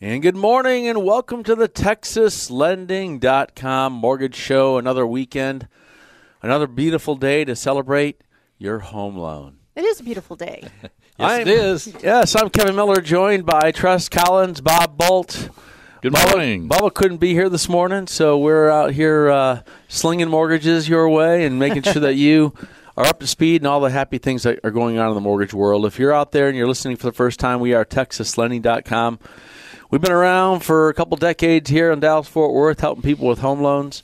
And good morning and welcome to the TexasLending.com Mortgage Show. Another weekend, another beautiful day to celebrate your home loan. It is a beautiful day. yes, I'm- it is. Yes, I'm Kevin Miller, joined by Tress Collins, Bob Bolt. Good Bubba- morning. Bubba couldn't be here this morning, so we're out here uh, slinging mortgages your way and making sure that you are up to speed and all the happy things that are going on in the mortgage world. If you're out there and you're listening for the first time, we are TexasLending.com. We've been around for a couple decades here in Dallas Fort Worth, helping people with home loans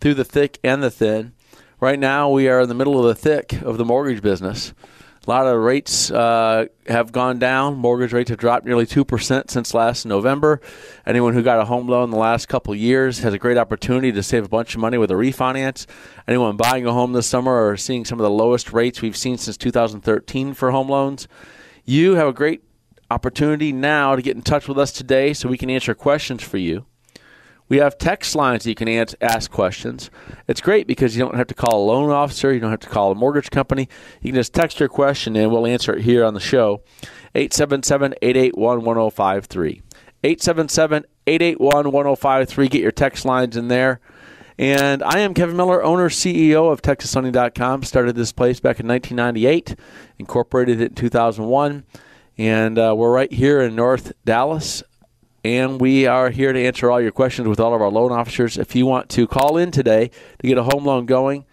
through the thick and the thin. Right now, we are in the middle of the thick of the mortgage business. A lot of rates uh, have gone down. Mortgage rates have dropped nearly 2% since last November. Anyone who got a home loan in the last couple years has a great opportunity to save a bunch of money with a refinance. Anyone buying a home this summer are seeing some of the lowest rates we've seen since 2013 for home loans. You have a great opportunity now to get in touch with us today so we can answer questions for you. We have text lines that you can ask questions. It's great because you don't have to call a loan officer, you don't have to call a mortgage company. You can just text your question and we'll answer it here on the show. 877 881 1053. 877 881 1053. Get your text lines in there. And I am Kevin Miller, owner, CEO of TexasLending.com. Started this place back in 1998, incorporated it in 2001. And uh, we're right here in North Dallas, and we are here to answer all your questions with all of our loan officers. If you want to call in today to get a home loan going,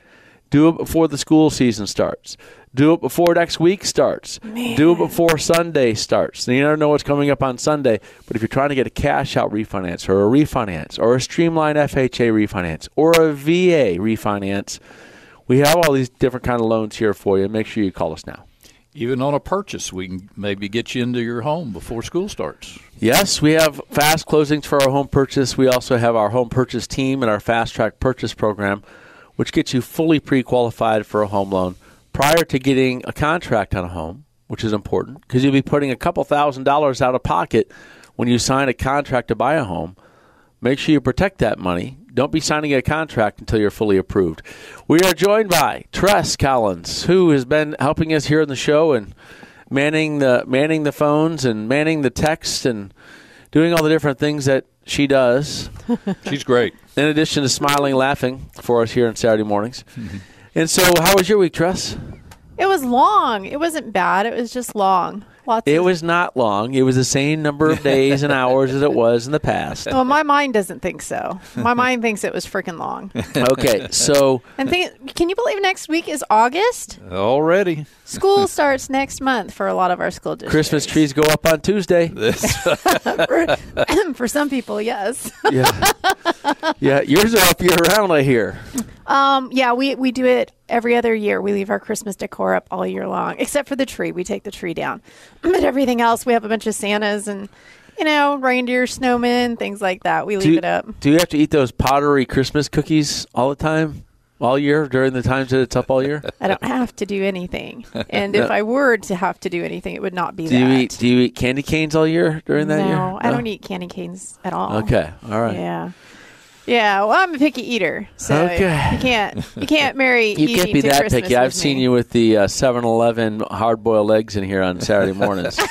do it before the school season starts. Do it before next week starts. Do it before Sunday starts. You never know what's coming up on Sunday. But if you're trying to get a cash out refinance or a refinance or a streamlined FHA refinance or a VA refinance, we have all these different kind of loans here for you. Make sure you call us now. Even on a purchase, we can maybe get you into your home before school starts. Yes, we have fast closings for our home purchase. We also have our home purchase team and our fast track purchase program, which gets you fully pre qualified for a home loan prior to getting a contract on a home, which is important because you'll be putting a couple thousand dollars out of pocket when you sign a contract to buy a home. Make sure you protect that money. Don't be signing a contract until you're fully approved. We are joined by Tress Collins, who has been helping us here on the show and manning the manning the phones and manning the text and doing all the different things that she does. She's great. In addition to smiling, laughing for us here on Saturday mornings. Mm-hmm. And so, how was your week, Tress? It was long. It wasn't bad. It was just long. Lots. It of, was not long. It was the same number of days and hours as it was in the past. Well, my mind doesn't think so. My mind thinks it was freaking long. Okay, so And think, can you believe next week is August? Already. School starts next month for a lot of our school districts. Christmas trees go up on Tuesday. for some people, yes. Yeah, yeah. Yours are up year round, I hear. Um, yeah, we we do it every other year. We leave our Christmas decor up all year long, except for the tree. We take the tree down, but everything else, we have a bunch of Santas and you know reindeer, snowmen, things like that. We leave Do it up. do you have to eat those pottery Christmas cookies all the time, all year during the times that it's up all year? I don't have to do anything, and if I were to have to do anything, it would not be Do that. you eat Do you eat candy canes all year during that no, year? No, I don't eat candy canes at all. Okay, all right. Yeah. Yeah, well, I'm a picky eater, so Okay. you can't you can't marry You can't be to that Christmas picky. I've with seen me. you with the uh, 7-Eleven hard-boiled eggs in here on Saturday mornings.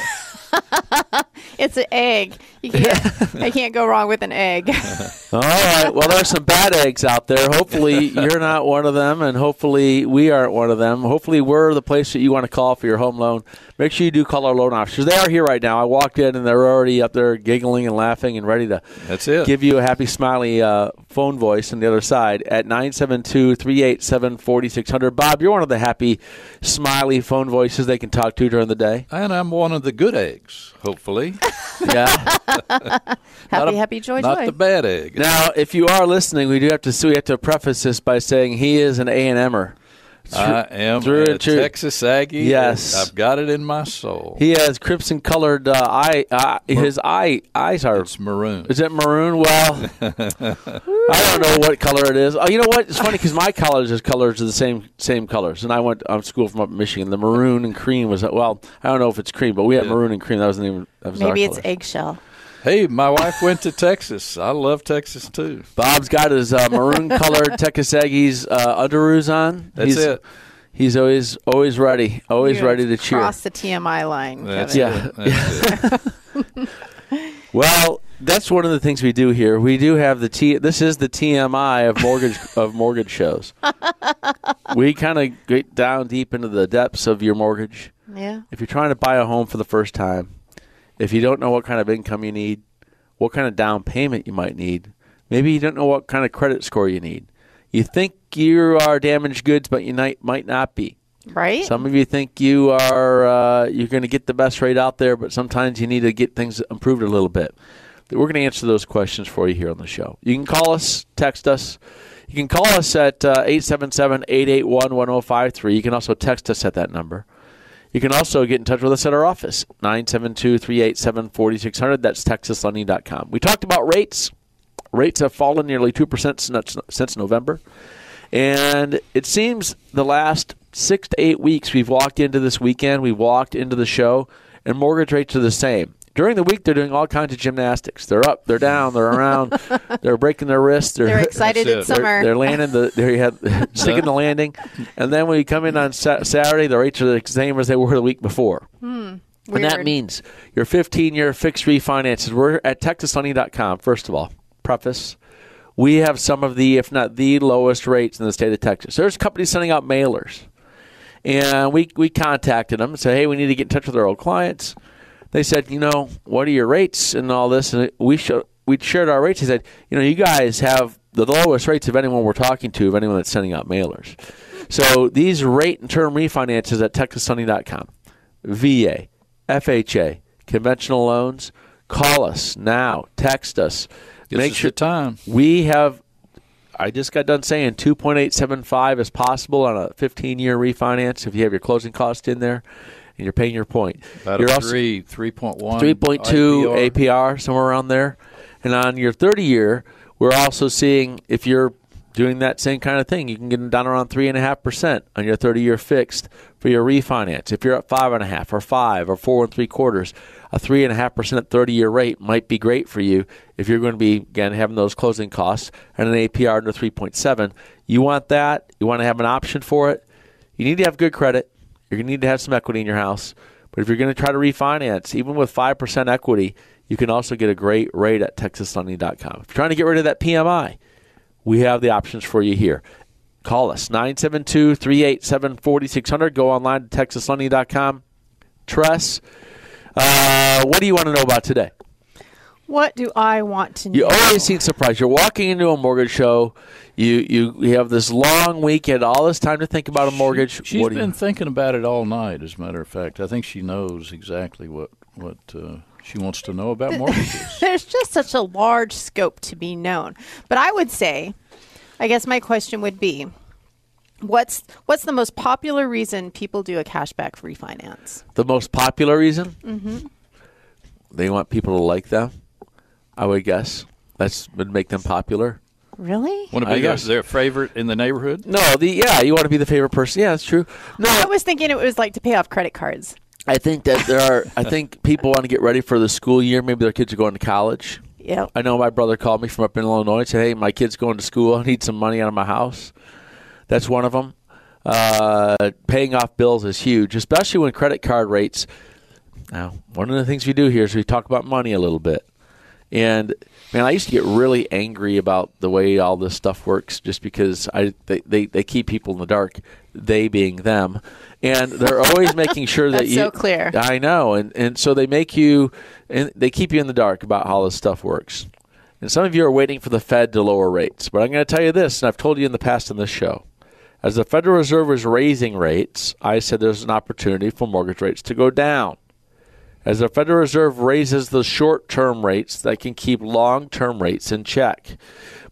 It's an egg. You can't. I can't go wrong with an egg. All right. Well, there's some bad eggs out there. Hopefully, you're not one of them, and hopefully, we aren't one of them. Hopefully, we're the place that you want to call for your home loan. Make sure you do call our loan officers. They are here right now. I walked in, and they're already up there giggling and laughing and ready to That's it. give you a happy, smiley uh, phone voice on the other side at 972 387 4600. Bob, you're one of the happy, smiley phone voices they can talk to during the day. and I'm one of the good eggs, hopefully. Yeah. Happy, a- happy, joy, Not joy. the bad egg. Now, if you are listening, we do have to so we have to preface this by saying he is an A and M'er. I am through a and through. Texas Aggie. Yes. I've got it in my soul. He has crimson colored uh, eye. Uh, his eye eyes are. It's maroon. Is it maroon? Well, I don't know what color it is. Oh, you know what? It's funny because my colors is colors are the same same colors, and I went on school from up in Michigan. The maroon and cream was well. I don't know if it's cream, but we had Yeah. maroon and cream. That was the name. That was our Maybe it's colors. eggshell. Hey, my wife went to Texas. I love Texas too. Bob's got his uh, maroon colored Texas Aggies uh, underoos on. That's he's, it. He's always always ready, always You ready to cheer. Cross the TMI line. That's Kevin. Yeah. That's it. Well, that's one of the things we do here. We do have the T. This is the TMI of mortgage of mortgage shows. we kind of get down deep into the depths of your mortgage. Yeah. If you're trying to buy a home for the first time, if you don't know what kind of income you need, what kind of down payment you might need, maybe you don't know what kind of credit score you need. You think you are damaged goods, but you might might not be. Right? Some of you think you are uh, you're going to get the best rate out there, but sometimes you need to get things improved a little bit. We're going to answer those questions for you here on the show. You can call us, text us. You can call us at uh, 877-881-1053. You can also text us at that number. You can also get in touch with us at our office, 972-387-4600. That's texaslending.com. We talked about rates. Rates have fallen nearly 2% since, since November. And it seems the last six to eight weeks we've walked into this weekend, we've walked into the show, and mortgage rates are the same. During the week, they're doing all kinds of gymnastics. They're up, they're down, they're around, they're breaking their wrists. They're, They're excited That's it's it. they're, summer. they're landing the they had sticking the landing, and then when you come in on sa- Saturday, the rates are the same as they were the week before. Hmm. And that means your 15 year fixed refinances. We're at TexasLending.com, first of all. Preface. We have some of the, if not the lowest rates in the state of Texas. There's companies sending out mailers. And we, we contacted them and said, hey, we need to get in touch with our old clients. They said, you know, what are your rates and all this? And we, we shared our rates. They said, you know, you guys have the lowest rates of anyone we're talking to, of anyone that's sending out mailers. So these rate and term refinances at TexasSunny.com. VA, FHA, conventional loans. Call us now. Text us. This Make sure time. we have. I just got done saying 2.875 is possible on a 15 year refinance if you have your closing cost in there and you're paying your point. About you're a also- three, three point one, 3.2 APR. somewhere around there. And on your 30 year, we're also seeing if you're doing that same kind of thing, you can get them down around 3.5% on your 30 year fixed for your refinance. If you're at 5.5 or 5 or 4 and 3 quarters, a 3.5% 30 year rate might be great for you if you're going to be, again, having those closing costs and an APR under 3.7. You want that? You want to have an option for it? You need to have good credit. You're going to need to have some equity in your house. But if you're going to try to refinance, even with 5% equity, you can also get a great rate at texaslending.com. If you're trying to get rid of that PMI, we have the options for you here. Call us 972 387 4600. Go online to texaslending.com. Tress, uh, what do you want to know about today? What do I want to know? You always seem surprised. You're walking into a mortgage show. You you, you have this long weekend, all this time to think about a mortgage. She's what do been you, thinking about it all night. As a matter of fact, I think she knows exactly what what uh, she wants to know about mortgages. There's just such a large scope to be known. But I would say, I guess my question would be, what's what's the most popular reason people do a cashback refinance? the most popular reason? Mm-hmm. They want people to like them. I would guess that's would make them popular. Really? Want to I be their, guess. their favorite in the neighborhood? No, the yeah, you want to be the favorite person. Yeah, that's true. No, I was thinking it was like to pay off credit cards. I think that there are. I think people want to get ready for the school year. Maybe their kids are going to college. Yeah. I know my brother called me from up in Illinois and said, "Hey, my kid's going to school. I need some money out of my house." That's one of them. Uh, paying off bills is huge, especially when credit card rates. Now, one of the things we do here is we talk about money a little bit. And man, I used to get really angry about the way all this stuff works, just because I they, they, they keep people in the dark. They being them, and they're always making sure that That's you. so clear. I know, and and so they make you, and they keep you in the dark about how this stuff works. And some of you are waiting for the Fed to lower rates, but I'm going to tell you this, and I've told you in the past on this show. As the Federal Reserve is raising rates, I said there's an opportunity for mortgage rates to go down. As the Federal Reserve raises the short term rates, that can keep long term rates in check.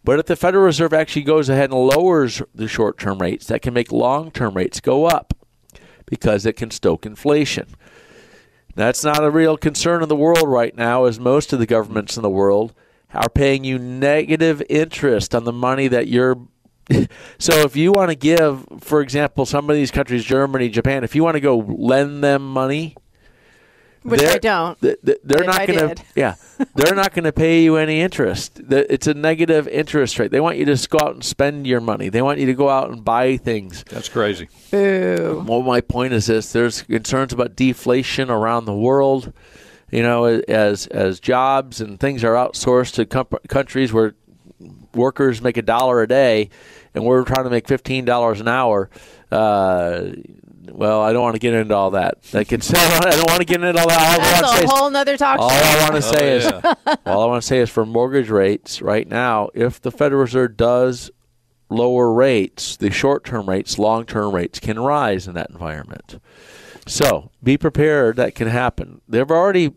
But if the Federal Reserve actually goes ahead and lowers the short term rates, that can make long term rates go up because it can stoke inflation. That's not a real concern in the world right now, as most of the governments in the world are paying you negative interest on the money that you're. so if you want to give, for example, some of these countries, Germany, Japan, if you want to go lend them money, Which I don't. th- th- they're not going to. Yeah, they're not going to pay you any interest. It's a negative interest rate. They want you to just go out and spend your money. They want you to go out and buy things. That's crazy. Boo. Well, my point is this: there's concerns about deflation around the world. You know, as as jobs and things are outsourced to com- countries where workers make a dollar a day, and we're trying to make fifteen dollars an hour. Uh, well, I don't want to get into all that. I can say I don't want to get into all that. All I want to say That's a is- whole nother talk all show. I want to oh, say Oh, is, yeah. all I want to say is for mortgage rates right now, if the Federal Reserve does lower rates, the short-term rates, long-term rates can rise in that environment. So be prepared. That can happen. They've already,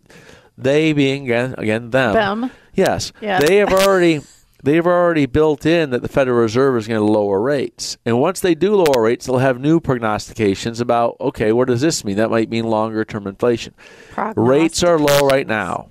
they being again, again them. Them. Yes, Yes. they have already. They've already built in that the Federal Reserve is going to lower rates. And once they do lower rates, they'll have new prognostications about, okay, what does this mean? That might mean longer term inflation. Rates are low right now.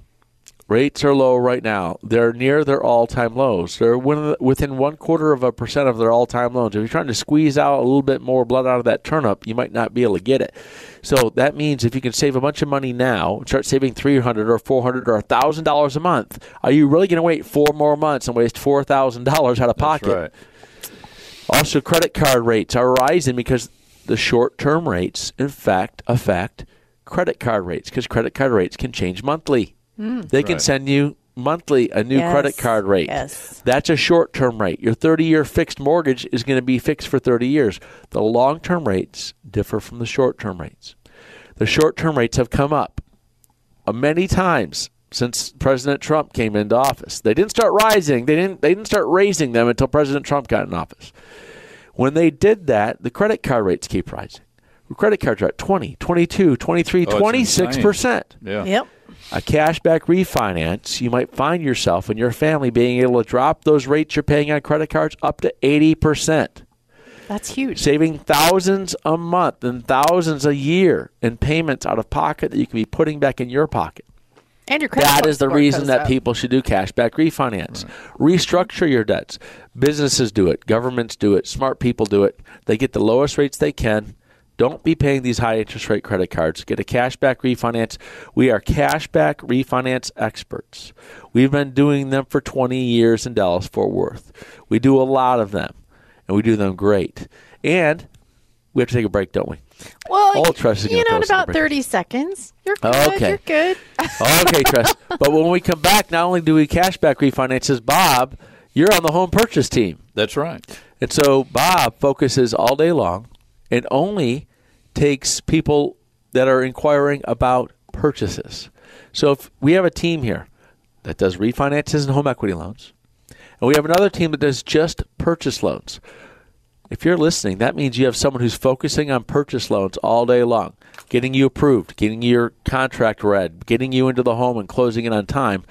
Rates are low right now. They're near their all-time lows. They're within within one quarter of a percent of their all-time lows. If you're trying to squeeze out a little bit more blood out of that turnip, you might not be able to get it. So that means if you can save a bunch of money now, start saving three hundred or four hundred or thousand dollars a month, are you really going to wait four more months and waste four thousand dollars out of pocket? Right. Also, credit card rates are rising because the short term rates, in fact, affect credit card rates because credit card rates can change monthly. They can Right. send you monthly a new Yes, credit card rate. yes. That's a short term rate. Your 30 year fixed mortgage is going to be fixed for 30 years. The long term rates differ from the short term rates. The short term rates have come up uh, many times since President Trump came into office. They didn't start rising. They didn't they didn't start raising them until President Trump got in office. When they did that, the credit card rates keep rising. Credit cards are at 20, 22, 23, Oh, 26%. Yeah. Yep. A cashback refinance, you might find yourself and your family being able to drop those rates you're paying on credit cards up to 80%, That's huge. saving thousands a month and thousands a year in payments out of pocket that you can be putting back in your pocket. And your credit That is the reason that up. people should do cashback refinance. Restructure your debts. Businesses do it, governments do it, smart people do it. They get the lowest rates they can. Don't be paying these high interest rate credit cards. Get a cashback refinance. We are cashback refinance experts. We've been doing them for 20 years in Dallas Fort Worth. We do a lot of them, and we do them great. And we have to take a break, don't we? Well, All trust is you know, in throw us in the about 30 seconds. You're good. Okay. You're good. okay, Tress. But when we come back, not only do we cashback refinances, Bob, you're on the home purchase team. That's right. And so Bob focuses all day long and only takes people that are inquiring about purchases. So if we have a team here that does refinances and home equity loans, and we have another team that does just purchase loans. If you're listening, that means you have someone who's focusing on purchase loans all day long, getting you approved, getting your contract read, getting you into the home and closing it on time.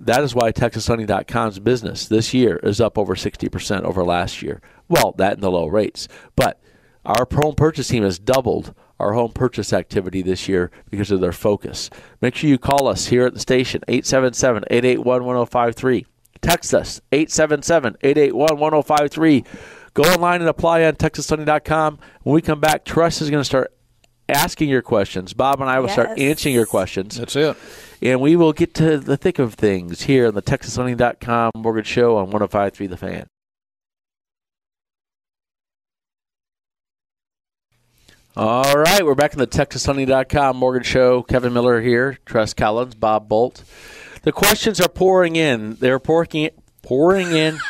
That is why TexasLending.com's business this year is up over 60% over last year. Well, that and the low rates. But our home purchase team has doubled our home purchase activity this year because of their focus. Make sure you call us here at the station, 877 881 1053. Text us, 877 881 1053. Go online and apply on TexasLending.com. When we come back, Tress is going to start asking your questions. Bob and I will start answering your questions That's it. and we will get to the thick of things here on the TexasLending.com Mortgage Show on 105.3 The Fan. All right, we're back in the TexasLending.com Mortgage Show. Kevin Miller here, Tress Collins, Bob Bolt. The questions are pouring in. They're pouring pouring in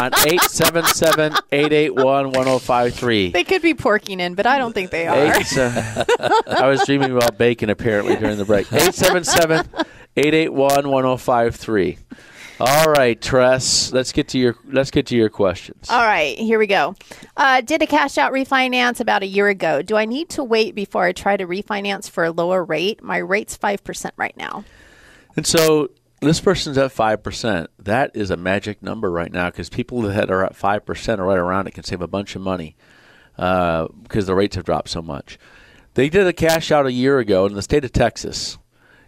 on 877-881-1053. They could be porking in, but I don't think they are. Eight, uh, I was dreaming about bacon apparently during the break. 877 881 1053. All right, Tress. Let's get to your let's get to your questions. All right, here we go. Uh, did a cash out refinance about a year ago. Do I need to wait before I try to refinance for a lower rate? My rate's 5% right now. And so this person's at 5%. That is a magic number right now because people that are at 5% or right around it can save a bunch of money uh, because the rates have dropped so much. They did a cash out a year ago in the state of Texas.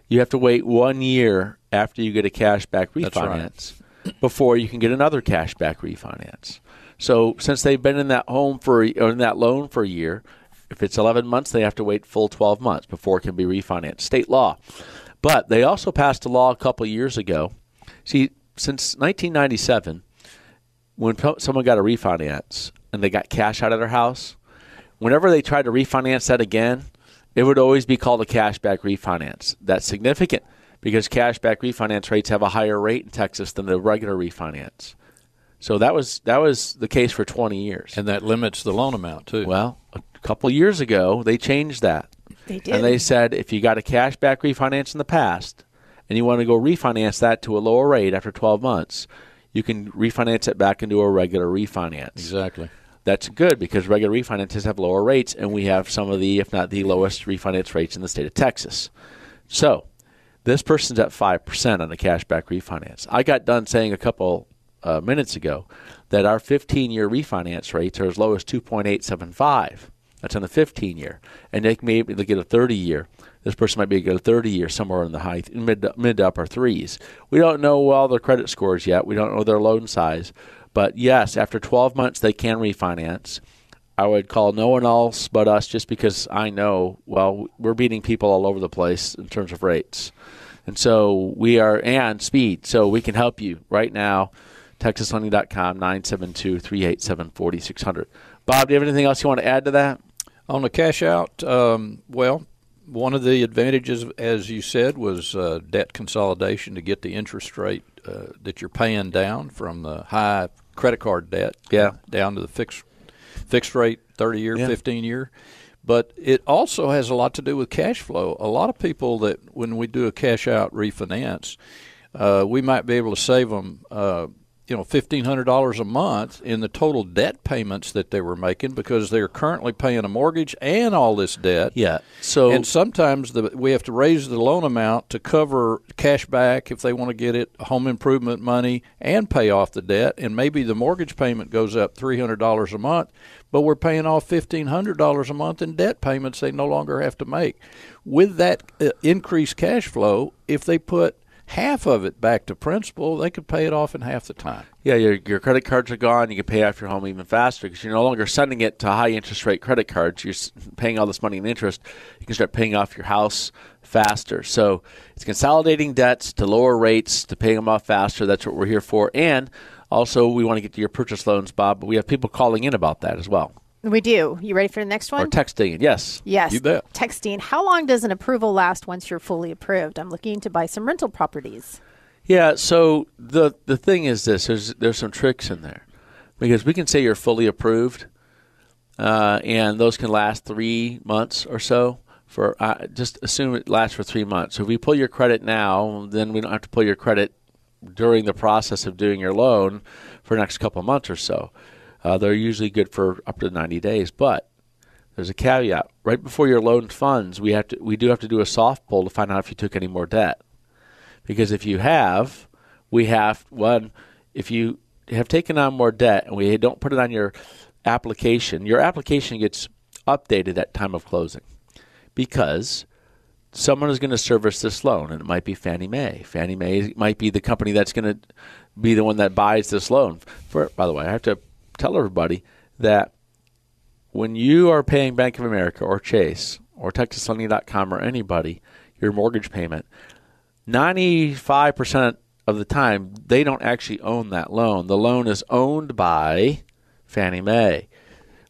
You have to wait one year after you get a cash back right. refinance before you can get another cash back refinance. So since they've been in that home for or in that loan for a year, if it's 11 months, they have to wait full 12 months before it can be refinanced. State law. But they also passed a law a couple of years ago. See, since 1997, when someone got a refinance and they got cash out of their house, whenever they tried to refinance that again, it would always be called a cashback refinance. That's significant because cashback refinance rates have a higher rate in Texas than the regular refinance. So that was that was the case for 20 years. And that limits the loan amount too. Well, a couple years ago, they changed that. They did. And they said if you got a cashback refinance in the past and you want to go refinance that to a lower rate after 12 months, you can refinance it back into a regular refinance. exactly. That's good because regular refinances have lower rates, and we have some of the, if not the lowest, refinance rates in the state of Texas. So this person's at 5% on a cashback refinance. I got done saying a couple uh, minutes ago that our 15 year refinance rates are as low as 2.875. That's on the 15 year. And they may be get a 30 year. This person might be able to get a 30 year somewhere in the high mid mid to upper threes. We don't know all their credit scores yet. We don't know their loan size. But yes, after 12 months, they can refinance. I would call no one else but us just because I know, well, we're beating people all over the place in terms of rates. And so we are, and speed. So we can help you right now. TexasLending.com, 972 387 4600. Bob, do you have anything else you want to add to that? On the cash out, um, well, one of the advantages, as you said, was uh, debt consolidation to get the interest rate uh, that you're paying down from the high credit card debt Yeah. down to the fixed fixed rate 30 year, Yeah. 15 year. But it also has a lot to do with cash flow. A lot of people that when we do a cash out refinance, uh, we might be able to save them, uh, you know, fifteen hundred dollars a month in the total debt payments that they were making because they're currently paying a mortgage and all this debt. Yeah. So and sometimes the, we have to raise the loan amount to cover cash back if they want to get it, home improvement money, and pay off the debt. And maybe the mortgage payment goes up three hundred dollars a month, but we're paying off fifteen hundred dollars a month in debt payments they no longer have to make. With that uh, increased cash flow, if they put half of it back to principal, they could pay it off in half the time. Yeah, your your credit cards are gone. You can pay off your home even faster because you're no longer sending it to high interest rate credit cards. You're paying all this money in interest. You can start paying off your house faster. So it's consolidating debts to lower rates to pay them off faster. That's what we're here for. And also, we want to get to your purchase loans, Bob. But we have people calling in about that as well we do. You ready for the next or one? texting. Yes. yes. You bet. Texting. How long does an approval last once you're fully approved? I'm looking to buy some rental properties. Yeah, so the the thing is this: there's there's some tricks in there because we can say you're fully approved, uh, and those can last three months or so. For uh, just assume it lasts for three months. So if we pull your credit now, then we don't have to pull your credit during the process of doing your loan for the next couple of months or so. Uh, they're usually good for up to 90 days, but there's a caveat. Right before your loan funds, we have to we do have to do a soft pull to find out if you took any more debt because if you have, we have one. If you have taken on more debt and we don't put it on your application, your application gets updated at time of closing because someone is going to service this loan, and it might be Fannie Mae. Fannie Mae might be the company that's going to be the one that buys this loan. For by the way, I have to tell everybody that when you are paying Bank of America or Chase or TexasLending.com or anybody your mortgage payment, 95% of the time, they don't actually own that loan. The loan is owned by Fannie Mae,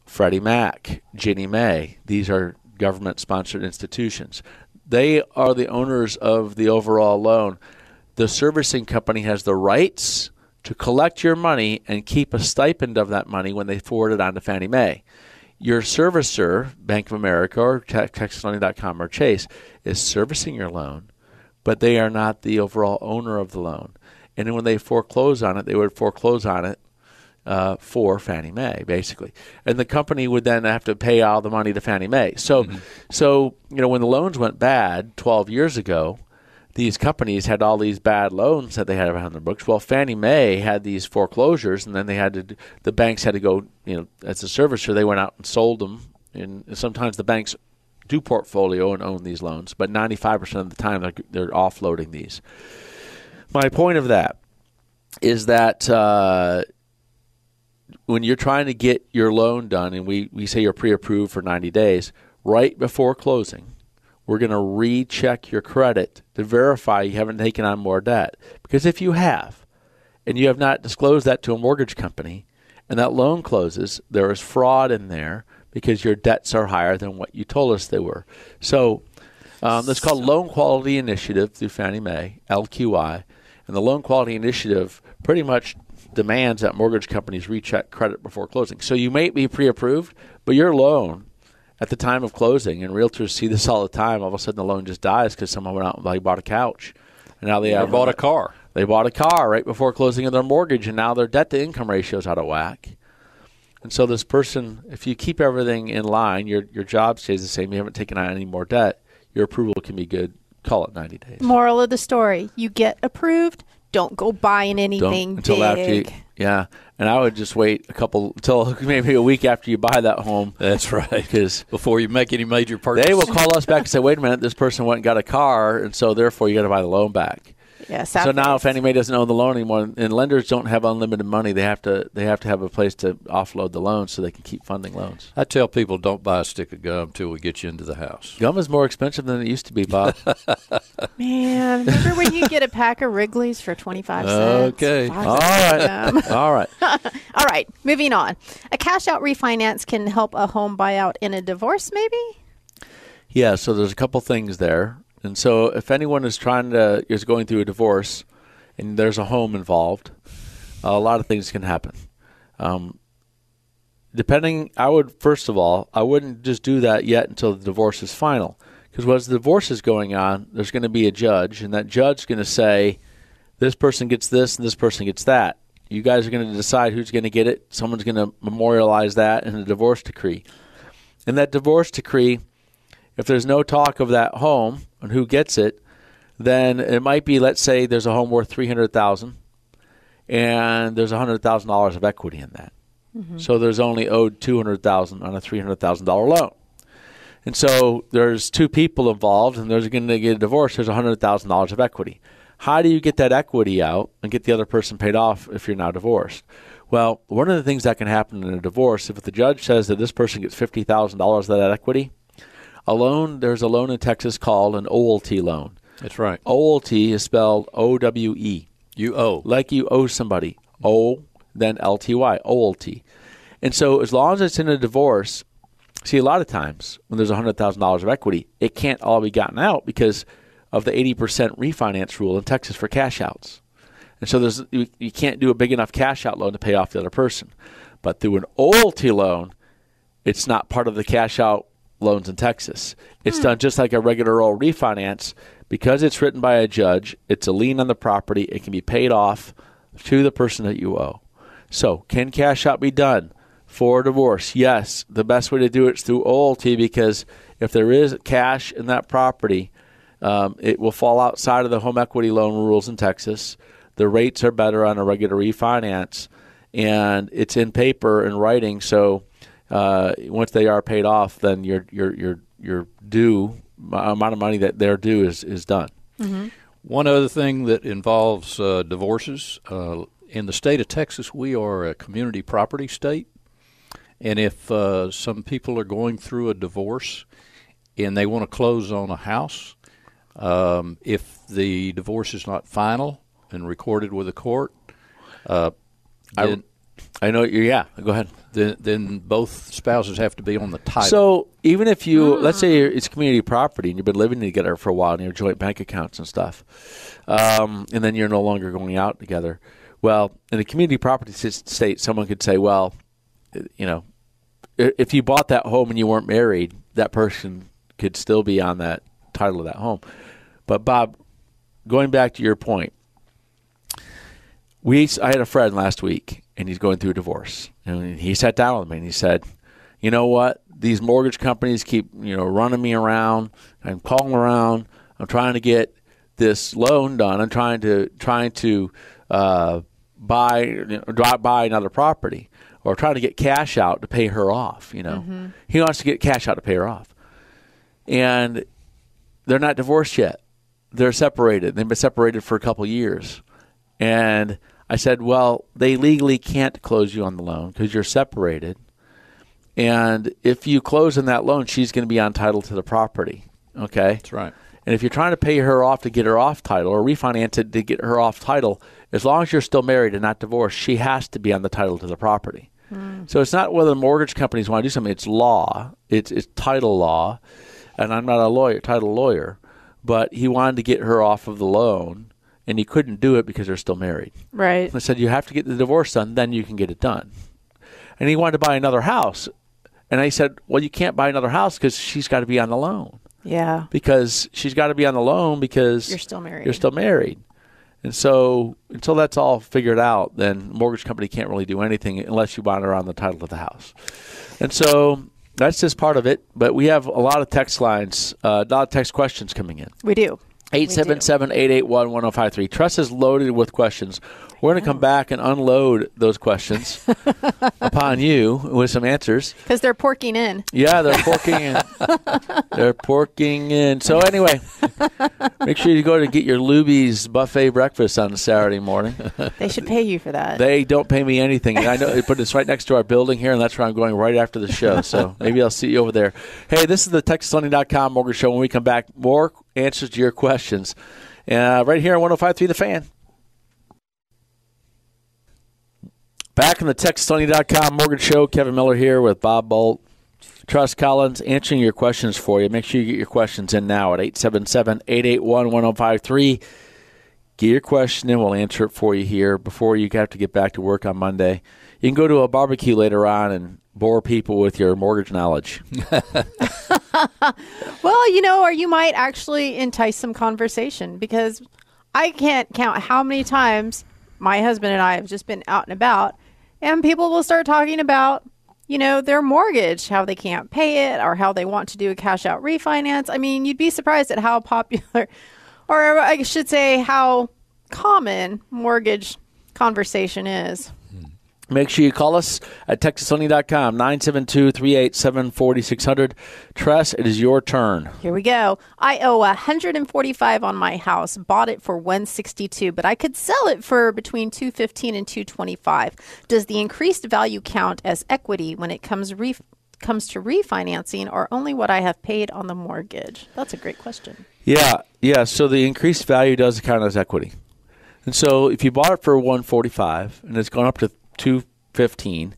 Freddie Mac, Ginnie Mae. These are government sponsored institutions. They are the owners of the overall loan. The servicing company has the rights to collect your money and keep a stipend of that money when they forward it on to Fannie Mae your servicer, Bank of America or TexasLending.com or Chase, is servicing your loan, but they are not the overall owner of the loan. and when they foreclose on it, they would foreclose on it uh, for Fannie Mae, basically, and the company would then have to pay all the money to Fannie Mae. So, so you know, when the loans went bad 12 years ago, these companies had all these bad loans that they had on their books. Well, Fannie Mae had these foreclosures, and then they had to. The banks had to go. You know, as a servicer, they went out and sold them. And sometimes the banks do portfolio and own these loans, but 95% of the time they're, they're offloading these. My point of that is that uh, when you're trying to get your loan done, and we, we say you're pre-approved for 90 days, right before closing, we're going to recheck your credit to verify you haven't taken on more debt. Because if you have, and you have not disclosed that to a mortgage company, and that loan closes, there is fraud in there because your debts are higher than what you told us they were. So um, that's called Loan Quality Initiative through Fannie Mae, LQI. And the Loan Quality Initiative pretty much demands that mortgage companies recheck credit before closing. So you may be pre approved, but your loan at the time of closing, and realtors see this all the time, all of a sudden the loan just dies because someone went out and they bought a couch. And now they have bought a car. They bought a car right before closing of their mortgage, and now their debt to income ratio is out of whack. And so this person, if you keep everything in line, your your job stays the same. You haven't taken on any more debt. Your approval can be good. Call it ninety days. Moral of the story: You get approved. Don't go buying anything Don't until big. after you, yeah. And I would just wait a couple until maybe a week after you buy that home. That's right. Because Before you make any major purchase. they will call us back and say, "Wait a minute, this person went and got a car, and so therefore you got to buy the loan back." Yeah, So now, if Fannie Mae doesn't own the loan anymore, and lenders don't have unlimited money, they have to they have to have a place to offload the loans so they can keep funding loans. I tell people don't buy a stick of gum till we get you into the house. Gum is more expensive than it used to be, Bob. man, remember when you get a pack of Wrigley's for twenty five cents? Okay. Five All cents. right, all right. All right, moving on. A cash out refinance can help a home buyout in a divorce, maybe? Yeah, so there's a couple things there. And so if anyone is trying to is going through a divorce and there's a home involved, a lot of things can happen. Um, depending, I would first of all, I wouldn't just do that yet until the divorce is final, because as the divorce is going on, there's going to be a judge, and that judge is going to say, this person gets this and this person gets that. You guys are going to decide who's going to get it. Someone's going to memorialize that in a divorce decree. And that divorce decree, if there's no talk of that home and who gets it, then it might be, let's say, there's a home worth three hundred thousand, and there's hundred thousand dollars of equity in that. Mm-hmm. So there's only owed two hundred thousand on a three hundred thousand dollar loan. And so there's two people involved, and there's going to get a divorce. There's hundred thousand dollars of equity. How do you get that equity out and get the other person paid off if you're now divorced? Well, one of the things that can happen in a divorce, if the judge says that this person gets fifty thousand dollars of that equity, a loan there's a loan in Texas called an owelty loan. That's right. Owelty is spelled O W E You owe. like you owe somebody. O, then L T Y, owelty. And so as long as it's in a divorce, see, a lot of times when there's $100,000 of equity, it can't all be gotten out because of the 80% refinance rule in Texas for cash outs. And so there's you, you can't do a big enough cash out loan to pay off the other person. But through an owelty loan, it's not part of the cash out loans in Texas. It's done just like a regular old refinance because it's written by a judge. It's a lien on the property. It can be paid off to the person that you owe. So, can cash out be done for a divorce? Yes. The best way to do it is through owelty because if there is cash in that property, um, it will fall outside of the home equity loan rules in Texas. The rates are better on a regular refinance, and it's in paper and writing. So uh, once they are paid off, then your your your your due amount of money that they're due is is done. One other thing that involves uh, divorces uh, in the state of Texas, we are a community property state, and if uh, some people are going through a divorce and they want to close on a house, um, if the divorce is not final and recorded with a court, uh, I- I know. You're, yeah. Go ahead. then then both spouses have to be on the title. So even if you, let's say it's community property and you've been living together for a while and you have joint bank accounts and stuff, um, and then you're no longer going out together. Well, in a community property state, someone could say, well, uh, you know, if you bought that home and you weren't married, that person could still be on that title of that home. But Bob, going back to your point, we I had a friend last week, and he's going through a divorce, and he sat down with me and he said, "You know what? These mortgage companies keep you know running me around. I'm calling around. I'm trying to get this loan done. I'm trying to trying to uh, buy you know, buy another property." Or trying to get cash out to pay her off, you know. He wants to get cash out to pay her off, and they're not divorced yet. They're separated. They've been separated for a couple years. And I said, well, they legally can't close you on the loan because you're separated. And if you close on that loan, she's going to be on title to the property. Okay? That's right. And if you're trying to pay her off to get her off title or refinance it to get her off title, as long as you're still married and not divorced, she has to be on the title to the property. Hmm. So it's not whether the mortgage companies want to do something, it's law, it's, it's title law. And I'm not a lawyer, title lawyer, but he wanted to get her off of the loan and he couldn't do it because they're still married. Right. I said, You have to get the divorce done, then you can get it done. And he wanted to buy another house. And I said, Well, you can't buy another house because she's got to be on the loan. Yeah. Because she's got to be on the loan because You're still married. You're still married. And so until that's all figured out, then mortgage company can't really do anything unless you buy her on the title of the house. And so that's just part of it. But we have a lot of text lines, uh, a lot of text questions coming in. We do. 877-881-1053. Tress is loaded with questions. We're going to come back and unload those questions upon you with some answers. Because they're porking in. Yeah, they're porking in. they're porking in. So anyway, make sure you go to get your Luby's buffet breakfast on Saturday morning. They should pay you for that. They don't pay me anything. And I know, but it's right next to our building here, and that's where I'm going right after the show. So maybe I'll see you over there. Hey, this is the TexasLending.com Mortgage Show. When we come back, more answers to your questions. Uh, right here on 105.3 The Fan. Back on the TexasLending.com Mortgage Show, Kevin Miller here with Bob Bolt. Tress Collins answering your questions for you. Make sure you get your questions in now at 877 881 1053. Get your question in. We'll answer it for you here before you have to get back to work on Monday. You can go to a barbecue later on and bore people with your mortgage knowledge. Well, you know, or you might actually entice some conversation because I can't count how many times my husband and I have just been out and about, and people will start talking about, you know, their mortgage, how they can't pay it, or how they want to do a cash out refinance. I mean, you'd be surprised at how popular, or I should say, how common mortgage conversation is. Make sure you call us at TexasLending.com, 972 387 4600. Tress, it is your turn. Here we go. I owe 145 on my house. Bought it for 162, but I could sell it for between 215 and 225. Does the increased value count as equity when it comes re- comes to refinancing or only what I have paid on the mortgage? That's a great question. Yeah, yeah. So the increased value does count as equity. And so if you bought it for 145 and it's gone up to 215,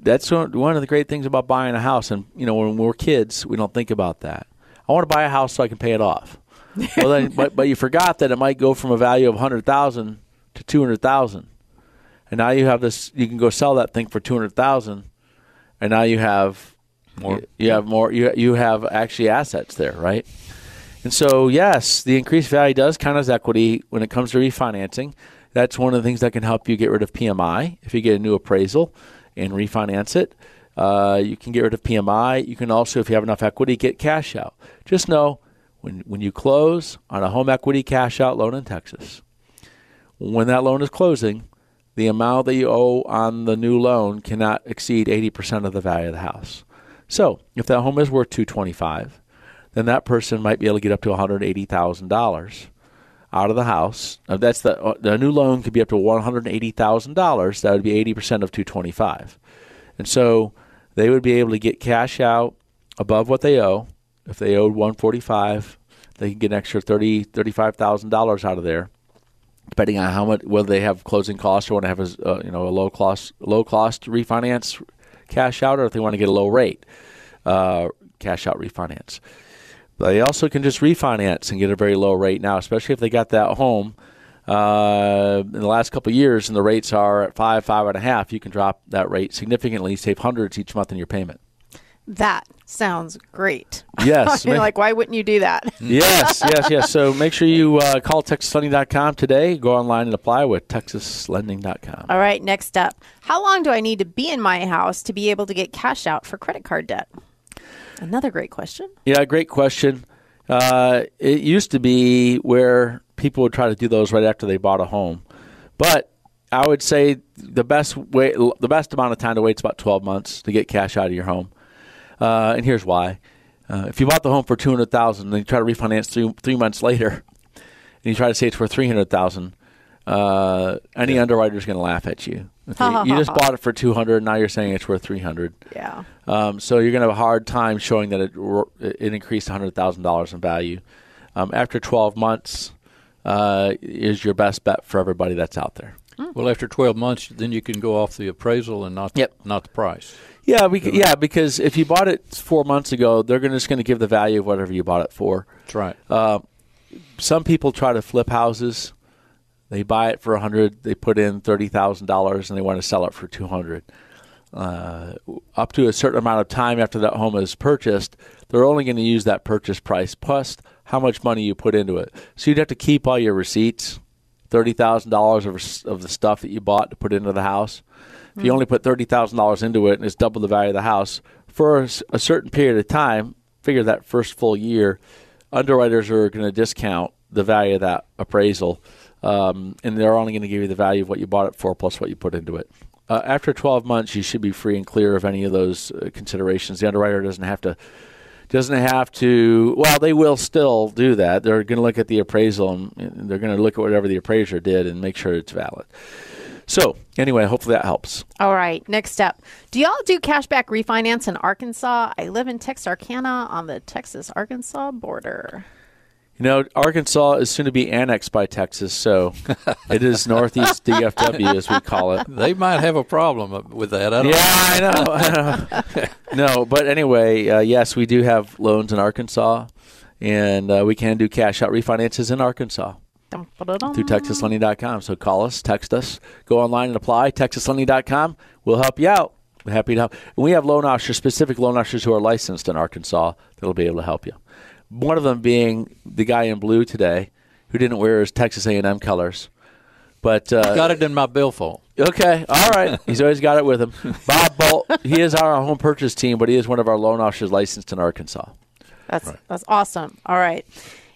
that's one one of the great things about buying a house. And you know, when we're kids, we don't think about that. I want to buy a house so I can pay it off. well, then, but but you forgot that it might go from a value of 100,000 to 200,000. And now you have this you can go sell that thing for 200,000 and now you have More. You, you have more you you have actually assets there, right? And so, yes, the increased value does count as equity when it comes to refinancing. That's one of the things that can help you get rid of PMI if you get a new appraisal and refinance it. Uh, you can get rid of PMI. You can also, if you have enough equity, get cash out. Just know when when you close on a home equity cash out loan in Texas, when that loan is closing, the amount that you owe on the new loan cannot exceed 80% of the value of the house. So, if that home is worth 225, then that person might be able to get up to $180,000 out of the house. Now that's the uh, the new loan could be up to $180,000. That would be 80% of 225. And so they would be able to get cash out above what they owe. If they owed 145, they can get an extra 30 $35,000 out of there depending on how much whether they have closing costs or want to have a uh, you know a low cost low cost refinance cash out or if they want to get a low rate uh, cash out refinance. They also can just refinance and get a very low rate now, especially if they got that home uh, in the last couple of years and the rates are at five, five and a half. You can drop that rate significantly, save hundreds each month in your payment. That sounds great. Yes. You're like, why wouldn't you do that? yes, yes, yes. So make sure you uh, call TexasLending.com today. Go online and apply with TexasLending.com. All right, next up. How long do I need to be in my house to be able to get cash out for credit card debt? Another great question. Yeah, great question. Uh, it used to be where people would try to do those right after they bought a home, but I would say the best way, the best amount of time to wait is about 12 months to get cash out of your home. Uh, and here's why: uh, if you bought the home for 200,000 and you try to refinance three three months later, and you try to say it's worth 300,000, uh, any underwriter is going to laugh at you. Okay, you just bought it for 200, now you're saying it's worth 300. Yeah. Um, so you're going to have a hard time showing that it it increased hundred thousand dollars in value. Um, after 12 months, uh, is your best bet for everybody that's out there. Well, after 12 months, then you can go off the appraisal and not Yep. not the price. Yeah, we, c- yeah, because if you bought it four months ago, they're gonna, just going to give the value of whatever you bought it for. That's right. Uh, some people try to flip houses. They buy it for a hundred. They put in thirty thousand dollars, and they want to sell it for two hundred. Uh, up to a certain amount of time after that home is purchased, they're only going to use that purchase price plus how much money you put into it. So you'd have to keep all your receipts, thirty thousand dollars of of the stuff that you bought to put into the house. If you only put thirty thousand dollars into it and it's double the value of the house for a certain period of time, figure that first full year, underwriters are going to discount the value of that appraisal, um, and they're only going to give you the value of what you bought it for plus what you put into it. Uh, after 12 months, you should be free and clear of any of those uh, considerations. The underwriter doesn't have to doesn't have to. Well, they will still do that. They're going to look at the appraisal and they're going to look at whatever the appraiser did and make sure it's valid. So, anyway, hopefully that helps. All right, next up. Do y'all do cashback refinance in Arkansas? I live in Texarkana on the Texas Arkansas border. You know, Arkansas is soon to be annexed by Texas, so it is Northeast DFW as we call it. They might have a problem with that. I don't Yeah, I know. I know. no, but anyway, uh, yes, we do have loans in Arkansas, and uh, we can do cash out refinances in Arkansas through TexasLending.com. So call us, text us, go online and apply. TexasLending.com. We'll help you out. We're happy to help. And we have loan officers, specific loan officers who are licensed in Arkansas that'll be able to help you. One of them being the guy in blue today who didn't wear his Texas A&M colors. But uh, Got it in my billfold. Okay, all right. He's always got it with him. Bob Bolt, he is our home purchase team, but he is one of our loan officers licensed in Arkansas. That's that's awesome. All right.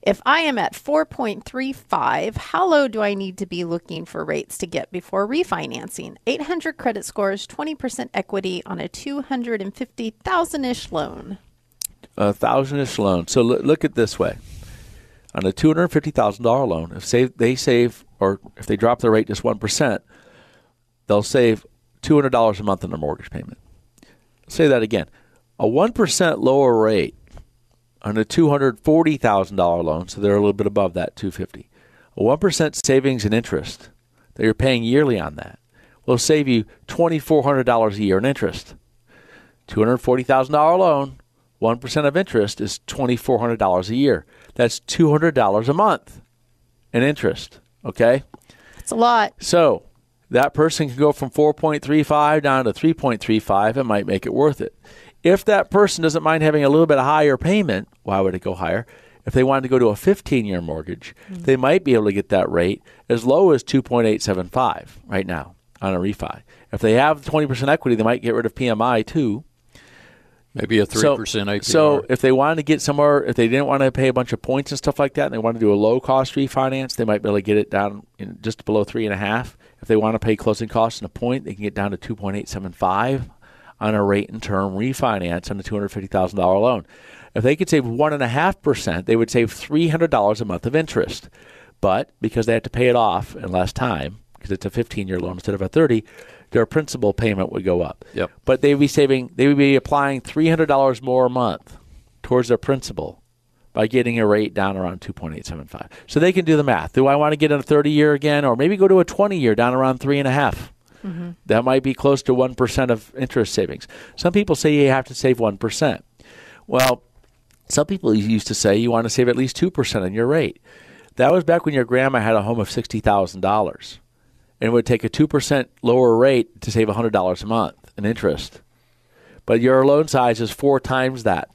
If I am at 4.35, how low do I need to be looking for rates to get before refinancing? 800 credit scores, 20% equity on a 250,000-ish loan. A thousand-ish loan. So look, look at this way: on a two hundred fifty thousand dollar loan, if save, they save, or if they drop their rate just one percent, they'll save two hundred dollars a month on their mortgage payment. say that again: a one percent lower rate on a two hundred forty thousand dollar loan, so they're a little bit above that two fifty. A one percent savings in interest that you're paying yearly on that will save you twenty four hundred dollars a year in interest. Two hundred forty thousand dollar loan, one percent of interest is twenty four hundred dollars a year. That's two hundred dollars a month in interest. Okay, That's a lot. so that person can go from four point three five down to three point three five. and might make it worth it. If that person doesn't mind having a little bit higher payment, why would it go higher? If they wanted to go to a 15 year mortgage, mm. they might be able to get that rate as low as 2.875 right now on a refi. If they have 20% equity, they might get rid of PMI too. Maybe a So- 3% APR. So if they wanted to get somewhere, if they didn't want to pay a bunch of points and stuff like that, and they want to do a low cost refinance, they might be able to get it down in just below three and a half. If they want to pay closing costs and a point, they can get down to two point eight seven five on a rate and term refinance on a two hundred fifty thousand dollar loan. If they could save one and a half percent, they would save three hundred dollars a month of interest. But because they have to pay it off in less time, because it's a fifteen year loan instead of a thirty, their principal payment would go up. Yep. But they would be saving, they would be applying three hundred dollars more a month towards their principal by getting a rate down around two point eight seven five. So they can do the math. Do I want to get in a thirty year again, or maybe go to a twenty year down around three and a half? Mm-hmm. That might be close to one percent of interest savings. Some people say you have to save one percent. Well, some people used to say you want to save at least two percent on your rate. That was back when your grandma had a home of sixty thousand dollars, and it would take a two percent lower rate to save hundred dollars a month in interest. but your loan size is four times that.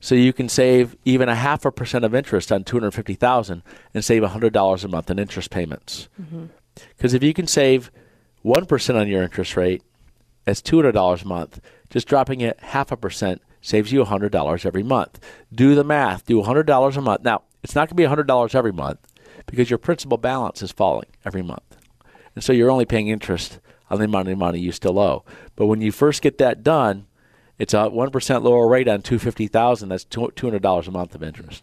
So you can save even a half a percent of interest on 250,000 and save $100 a month in interest payments. Mm-hmm. Because if you can save 1% on your interest rate, that's $200 a month. Just dropping it half a percent saves you $100 every month. Do the math. Do $100 a month. Now, it's not going to be $100 every month because your principal balance is falling every month. And so you're only paying interest on the amount of money you still owe. But when you first get that done, it's a 1% lower rate on 250000 That's $200 a month of interest.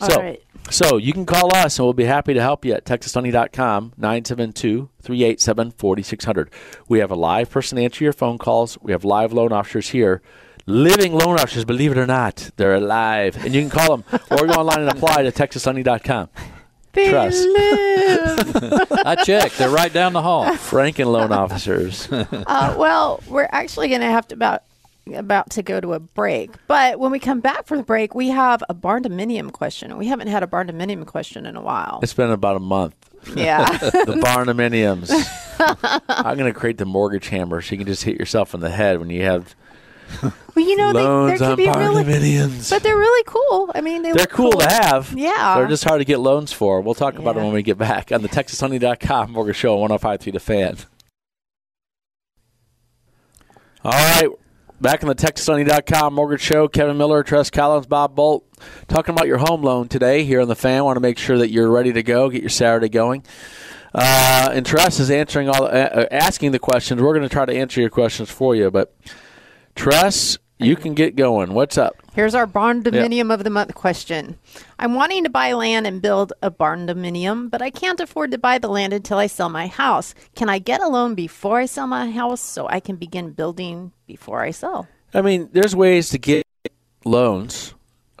All So, right. so you can call us and we'll be happy to help you at texaslending.com 972-387-4600. We have a live person to answer your phone calls. We have live loan officers here. Living loan officers, believe it or not, they're alive. And you can call them or go online and apply to texaslending.com. They Trust. live. I checked. They're right down the hall. Franken loan officers. uh, well, we're actually going to have to about about to go to a break. But when we come back from the break, we have a barn dominium question. We haven't had a barn dominium question in a while. It's been about a month. Yeah. The barn dominiums. I'm going to create the mortgage hammer so you can just hit yourself in the head when you have well, you know, they, loans there on could be really, but they're really cool. I mean, they They're look cool, to have. Yeah. They're just hard to get loans for. We'll talk about them when we get back on the TexasLending.com Mortgage Show on 1053 The Fan. All right. Back on the TexasLending.com Mortgage Show, Kevin Miller, Tress Collins, Bob Bolt, talking about your home loan today here on the fan. Want to make sure that you're ready to go, get your Saturday going. Uh, and Tress is answering all, uh, asking the questions. We're going to try to answer your questions for you, but Tress, you can get going. What's up? Here's our barn dominium of the month question. I'm wanting to buy land and build a barn dominium, but I can't afford to buy the land until I sell my house. Can I get a loan before I sell my house so I can begin building before I sell? I mean, there's ways to get loans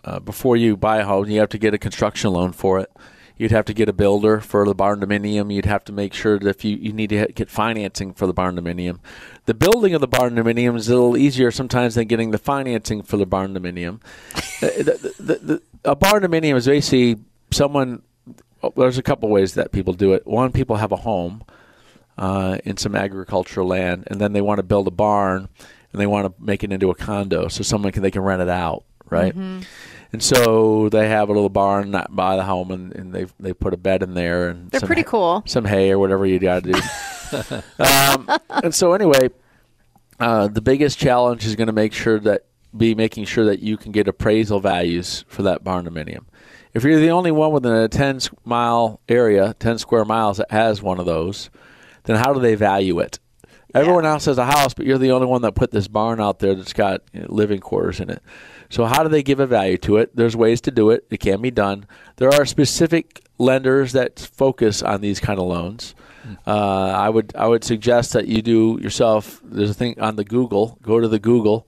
uh, before you buy a home. You have to get a construction loan for it. You'd have to get a builder for the barn dominium. You'd have to make sure that if you, you need to get financing for the barn dominium. The building of the barn dominium is a little easier sometimes than getting the financing for the barn dominium. The, the, the, a barn dominium is basically someone. oh, There's a couple ways that people do it. One, people have a home uh, in some agricultural land, and then they want to build a barn and they want to make it into a condo so someone can they can rent it out, right? And so they have a little barn by the home, and, and they they put a bed in there and They're some pretty cool. some hay or whatever you got to do. um, and so anyway, uh, the biggest challenge is going to make sure that be making sure that you can get appraisal values for that barn dominium. If you're the only one within a 10 mile area, 10 square miles that has one of those, then how do they value it? Everyone else has a house, but you're the only one that put this barn out there that's got you know, living quarters in it. So how do they give a value to it? There's ways to do it. It can be done. There are specific lenders that focus on these kind of loans. Uh, I would I would suggest that you do yourself. There's a thing on the Google. Go to the Google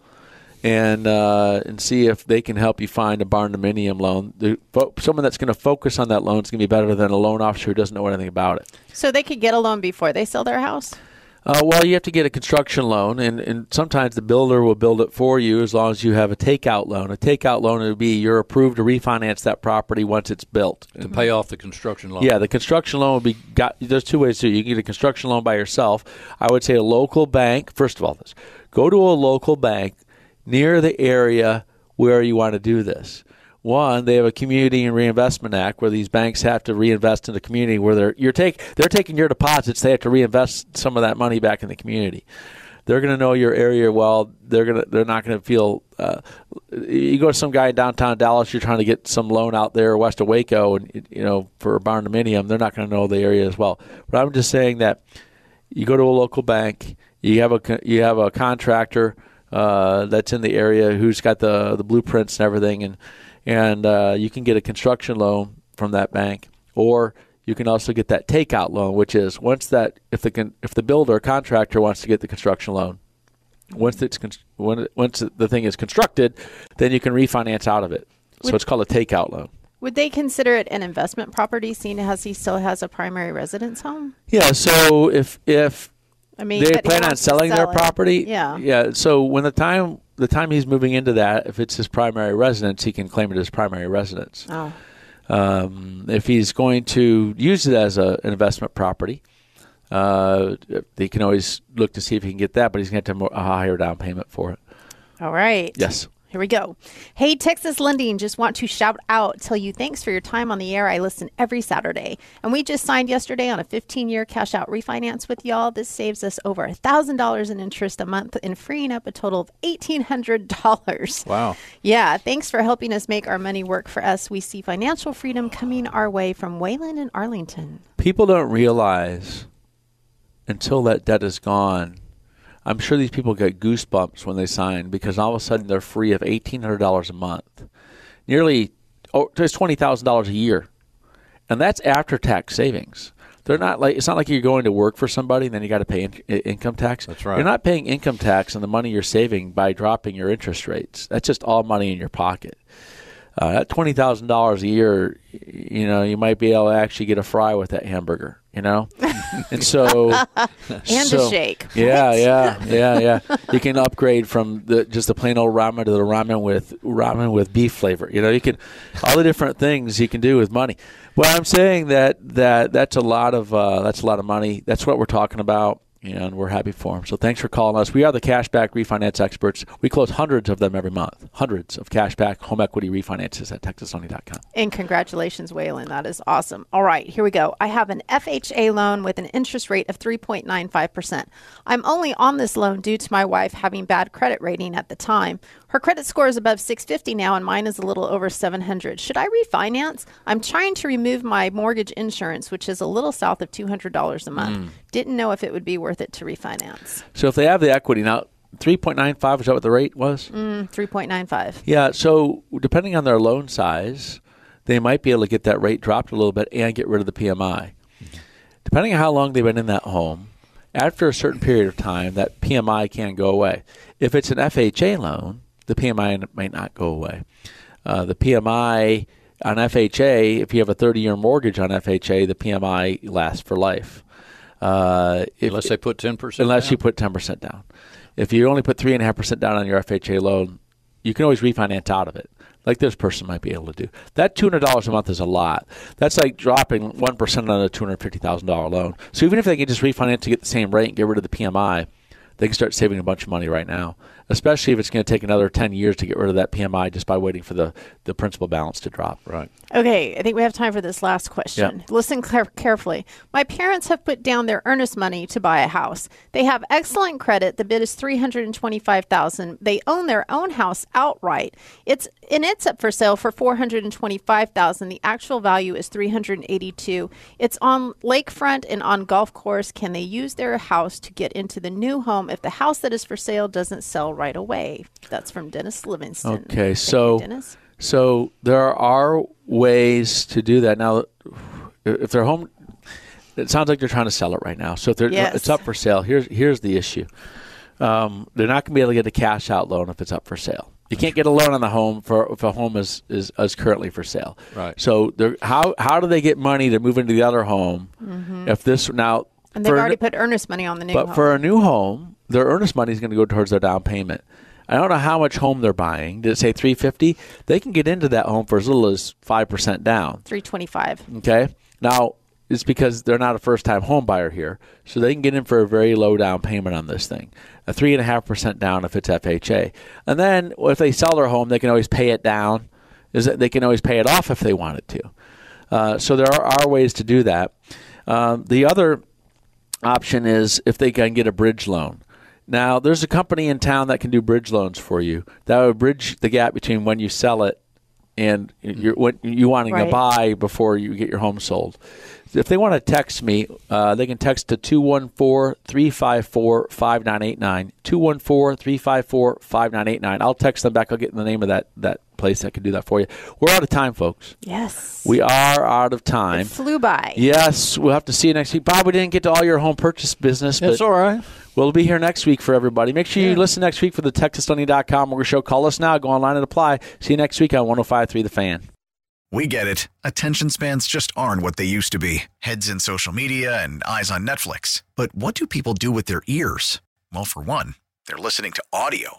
and uh, and see if they can help you find a barn dominium loan. The, fo- someone that's going to focus on that loan is going to be better than a loan officer who doesn't know anything about it. So they could get a loan before they sell their house? Uh, well, you have to get a construction loan, and, and sometimes the builder will build it for you as long as you have a takeout loan. A takeout loan would be you're approved to refinance that property once it's built. to pay off the construction loan. Yeah, the construction loan would be got. There's two ways to do it. You can get a construction loan by yourself. I would say a local bank. First of all, this go to a local bank near the area where you want to do this. One, they have a community and reinvestment act where these banks have to reinvest in the community where they're you're take they're taking your deposits. They have to reinvest some of that money back in the community. They're going to know your area well. They're to they're not going to feel. Uh, you go to some guy in downtown Dallas. You're trying to get some loan out there west of Waco, and you know for a barn dominium, they're not going to know the area as well. But I'm just saying that you go to a local bank. You have a you have a contractor uh, that's in the area who's got the the blueprints and everything, and and uh, you can get a construction loan from that bank, or you can also get that takeout loan, which is once that if the if the builder or contractor wants to get the construction loan, once it's con- when it, once the thing is constructed, then you can refinance out of it. So it's called a takeout loan. Would they consider it an investment property, seeing as he still has a primary residence home? Yeah. So if if I mean, they plan on selling their sell it. property. Yeah. yeah. So when the time the time he's moving into that, if it's his primary residence, he can claim it as primary residence. Oh. Um, if he's going to use it as a, an investment property, uh, they can always look to see if he can get that, but he's going to have to have a higher down payment for it. All right. Yes. Here we go. Hey, Texas Lending, just want to shout out, tell you thanks for your time on the air. I listen every Saturday. And we just signed yesterday on a 15 year cash out refinance with y'all. This saves us over $1,000 in interest a month and freeing up a total of $1,800. Wow. Yeah, thanks for helping us make our money work for us. We see financial freedom coming our way from Waylon and Arlington. People don't realize until that debt is gone. I'm sure these people get goosebumps when they sign because all of a sudden they're free of $1,800 a month, nearly oh, thousand dollars a year, and that's after tax savings. They're not like it's not like you're going to work for somebody and then you got to pay in, income tax. That's right. You're not paying income tax on the money you're saving by dropping your interest rates. That's just all money in your pocket. Uh, that twenty thousand dollars a year, you know, you might be able to actually get a fry with that hamburger, you know, and so And a shake. Yeah, yeah, yeah, yeah. You can upgrade from the just the plain old ramen to the ramen with ramen with beef flavor. You know, you can all the different things you can do with money. Well, I'm saying that that that's a lot of uh, that's a lot of money. That's what we're talking about. And we're happy for them. So thanks for calling us. We are the cashback refinance experts. We close hundreds of them every month. Hundreds of cashback home equity refinances at texaslending.com. And congratulations, Waylon. That is awesome. All right, here we go. I have an FHA loan with an interest rate of 3.95%. I'm only on this loan due to my wife having bad credit rating at the time. Her credit score is above 650 now, and mine is a little over 700. Should I refinance? I'm trying to remove my mortgage insurance, which is a little south of $200 a month. Didn't know if it would be worth it to refinance. So if they have the equity now, 3.95 is that what the rate was? Mm, 3.95. Yeah, so depending on their loan size, they might be able to get that rate dropped a little bit and get rid of the PMI. Depending on how long they've been in that home, after a certain period of time, that PMI can go away. If it's an FHA loan, the PMI might not go away. Uh, the PMI on FHA, if you have a 30 year mortgage on FHA, the PMI lasts for life. Uh, if, Unless they put 10%. unless down. you put 10% down. If you only put 3.5% down on your FHA loan, you can always refinance out of it, like this person might be able to do. That $200 a month is a lot. That's like dropping 1% on a $250,000 loan. So even if they can just refinance to get the same rate and get rid of the PMI, they can start saving a bunch of money right now, especially if it's going to take another 10 years to get rid of that PMI just by waiting for the, the principal balance to drop. Right. Okay, I think we have time for this last question. Yeah. Listen care- carefully. My parents have put down their earnest money to buy a house. They have excellent credit. The bid is three hundred and twenty-five thousand. They own their own house outright. It's and it's up for sale for four hundred and twenty-five thousand. The actual value is three hundred and eighty-two. It's on lakefront and on golf course. Can they use their house to get into the new home if the house that is for sale doesn't sell right away? That's from Dennis Livingston. Okay, Thank you, so Dennis. so there are ways to do that. Now, if they're home, it sounds like they're trying to sell it right now. So if they're, Yes. it's up for sale, here's here's the issue. Um, they're not going to be able to get a cash out loan if it's up for sale. You can't get a loan on the home for if a home is, is, is currently for sale. Right. So they're, how how do they get money to move into the other home if this now? And they've for- already put earnest money on the new home. but home. for a new home, their earnest money is going to go towards their down payment. I don't know how much home they're buying. Did it say 350? They can get into that home for as little as 5% down. 325. Okay? Now, it's because they're not a first time home buyer here. So they can get in for a very low down payment on this thing. A 3.5% down if it's FHA. And then if they sell their home, they can always pay it down. Is that they can always pay it off if they wanted to. Uh, so there are, are ways to do that. Um, the other option is if they can get a bridge loan. Now, there's a company in town that can do bridge loans for you. That would bridge the gap between when you sell it and you're, when you wanting Right. to buy before you get your home sold. If they want to text me, uh, they can text to 214-354-5989. 214-354-5989. I'll text them back. I'll get the name of that, that place that can do that for you. We're out of time, folks. Yes. We are out of time. It flew by. Yes, we'll have to see you next week. Bob, we didn't get to all your home purchase business, but It's all right. we'll be here next week for everybody. Make sure you listen next week for the TexasLending.com Mortgage Show. Call us now. Go online and apply. See you next week on 105.3 The Fan. We get it. Attention spans just aren't what they used to be heads in social media and eyes on Netflix. But what do people do with their ears? Well, for one, they're listening to audio.